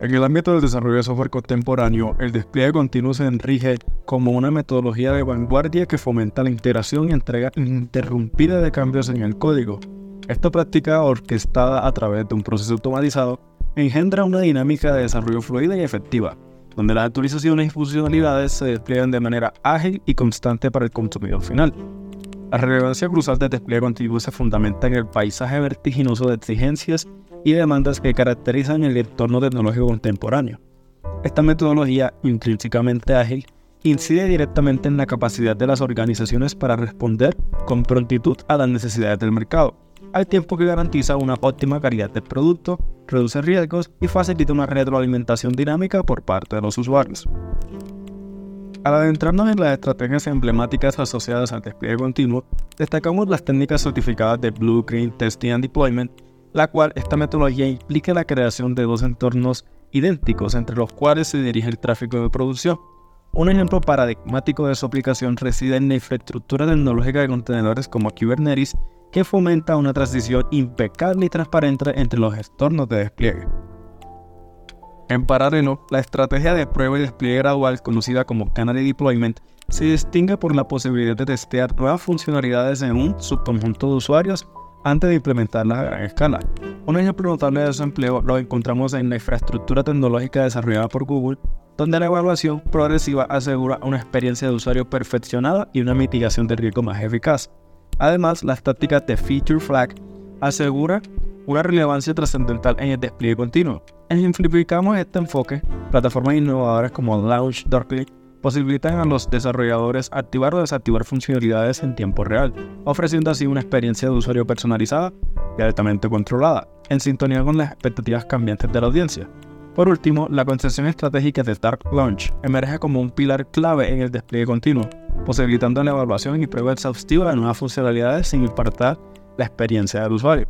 En el ámbito del desarrollo de software contemporáneo, el despliegue continuo se enrige como una metodología de vanguardia que fomenta la integración y entrega ininterrumpida de cambios en el código. Esta práctica, orquestada a través de un proceso automatizado, engendra una dinámica de desarrollo fluida y efectiva, donde las actualizaciones y funcionalidades se despliegan de manera ágil y constante para el consumidor final. La relevancia cruzal del despliegue continuo se fundamenta en el paisaje vertiginoso de exigencias y demandas que caracterizan el entorno tecnológico contemporáneo. Esta metodología, intrínsecamente ágil, incide directamente en la capacidad de las organizaciones para responder con prontitud a las necesidades del mercado, al tiempo que garantiza una óptima calidad del producto, reduce riesgos y facilita una retroalimentación dinámica por parte de los usuarios. Al adentrarnos en las estrategias emblemáticas asociadas al despliegue continuo, destacamos las técnicas certificadas de Blueprint, Testing and Deployment la cual esta metodología implica la creación de dos entornos idénticos entre los cuales se dirige el tráfico de producción. Un ejemplo paradigmático de su aplicación reside en la infraestructura tecnológica de contenedores como Kubernetes, que fomenta una transición impecable y transparente entre los entornos de despliegue. En paralelo, la estrategia de prueba y despliegue gradual, conocida como Canary Deployment, se distingue por la posibilidad de testear nuevas funcionalidades en un subconjunto de usuarios antes de implementarla a gran escala. Un ejemplo notable de desempleo lo encontramos en la infraestructura tecnológica desarrollada por Google, donde la evaluación progresiva asegura una experiencia de usuario perfeccionada y una mitigación de riesgo más eficaz. Además, las tácticas de Feature Flag asegura una relevancia trascendental en el despliegue continuo. Ejemplificamos este enfoque, plataformas innovadoras como Launch.Darkly posibilitan a los desarrolladores activar o desactivar funcionalidades en tiempo real, ofreciendo así una experiencia de usuario personalizada y altamente controlada, en sintonía con las expectativas cambiantes de la audiencia. Por último, la concepción estratégica de Dark Launch emerge como un pilar clave en el despliegue continuo, posibilitando la evaluación y prueba exhaustiva de nuevas funcionalidades sin importar la experiencia del usuario.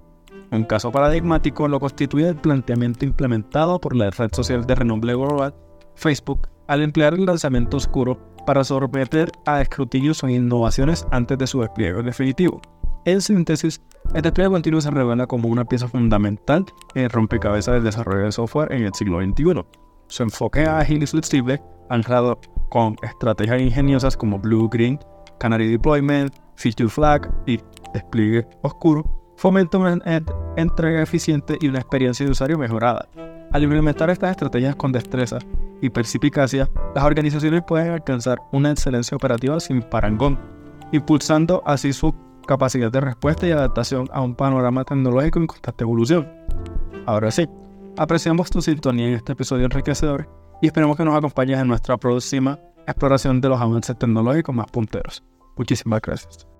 Un caso paradigmático lo constituye el planteamiento implementado por la red social de renombre global Facebook al emplear el lanzamiento oscuro para someter a escrutinios o innovaciones antes de su despliegue definitivo. En síntesis, el despliegue continuo se revela como una pieza fundamental en el rompecabezas del desarrollo de software en el siglo XXI. Su enfoque ágil y flexible, anclado con estrategias ingeniosas como Blue Green, Canary Deployment, Feature Flag y despliegue oscuro, fomenta una entrega eficiente y una experiencia de usuario mejorada. Al implementar estas estrategias con destreza y perspicacia, las organizaciones pueden alcanzar una excelencia operativa sin parangón, impulsando así su capacidad de respuesta y adaptación a un panorama tecnológico en constante evolución. Ahora sí, apreciamos tu sintonía en este episodio enriquecedor y esperemos que nos acompañes en nuestra próxima exploración de los avances tecnológicos más punteros. Muchísimas gracias.